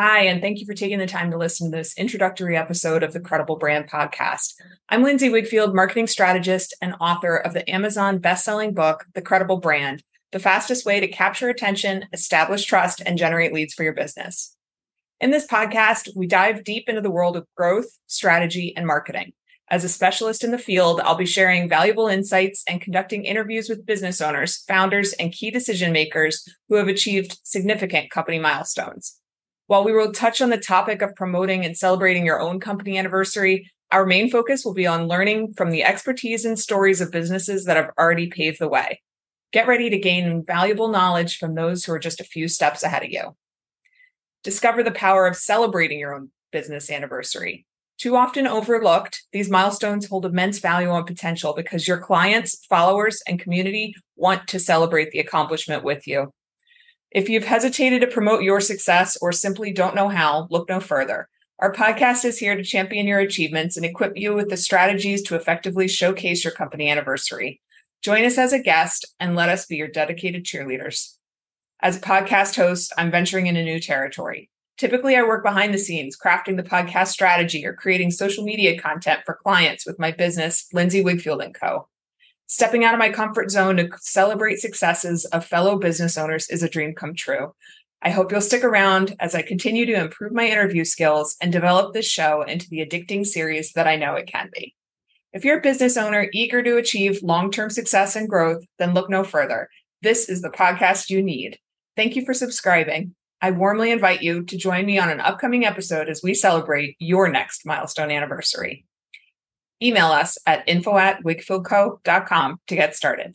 Hi, and thank you for taking the time to listen to this introductory episode of the Credible Brand Podcast. I'm Lindsey Wigfield, marketing strategist and author of the Amazon best-selling book, The Credible Brand, the fastest way to capture attention, establish trust, and generate leads for your business. In this podcast, we dive deep into the world of growth, strategy, and marketing. As a specialist in the field, I'll be sharing valuable insights and conducting interviews with business owners, founders, and key decision makers who have achieved significant company milestones. While we will touch on the topic of promoting and celebrating your own company anniversary, our main focus will be on learning from the expertise and stories of businesses that have already paved the way. Get ready to gain valuable knowledge from those who are just a few steps ahead of you. Discover the power of celebrating your own business anniversary. Too often overlooked, these milestones hold immense value and potential because your clients, followers, and community want to celebrate the accomplishment with you. If you've hesitated to promote your success or simply don't know how, look no further. Our podcast is here to champion your achievements and equip you with the strategies to effectively showcase your company anniversary. Join us as a guest and let us be your dedicated cheerleaders. As a podcast host, I'm venturing into new territory. Typically, I work behind the scenes, crafting the podcast strategy or creating social media content for clients with my business, Lindsey Wigfield & Co. Stepping out of my comfort zone to celebrate successes of fellow business owners is a dream come true. I hope you'll stick around as I continue to improve my interview skills and develop this show into the addicting series that I know it can be. If you're a business owner eager to achieve long term success and growth, then look no further. This is the podcast you need. Thank you for subscribing. I warmly invite you to join me on an upcoming episode as we celebrate your next milestone anniversary email us at info at wigfieldco.com to get started.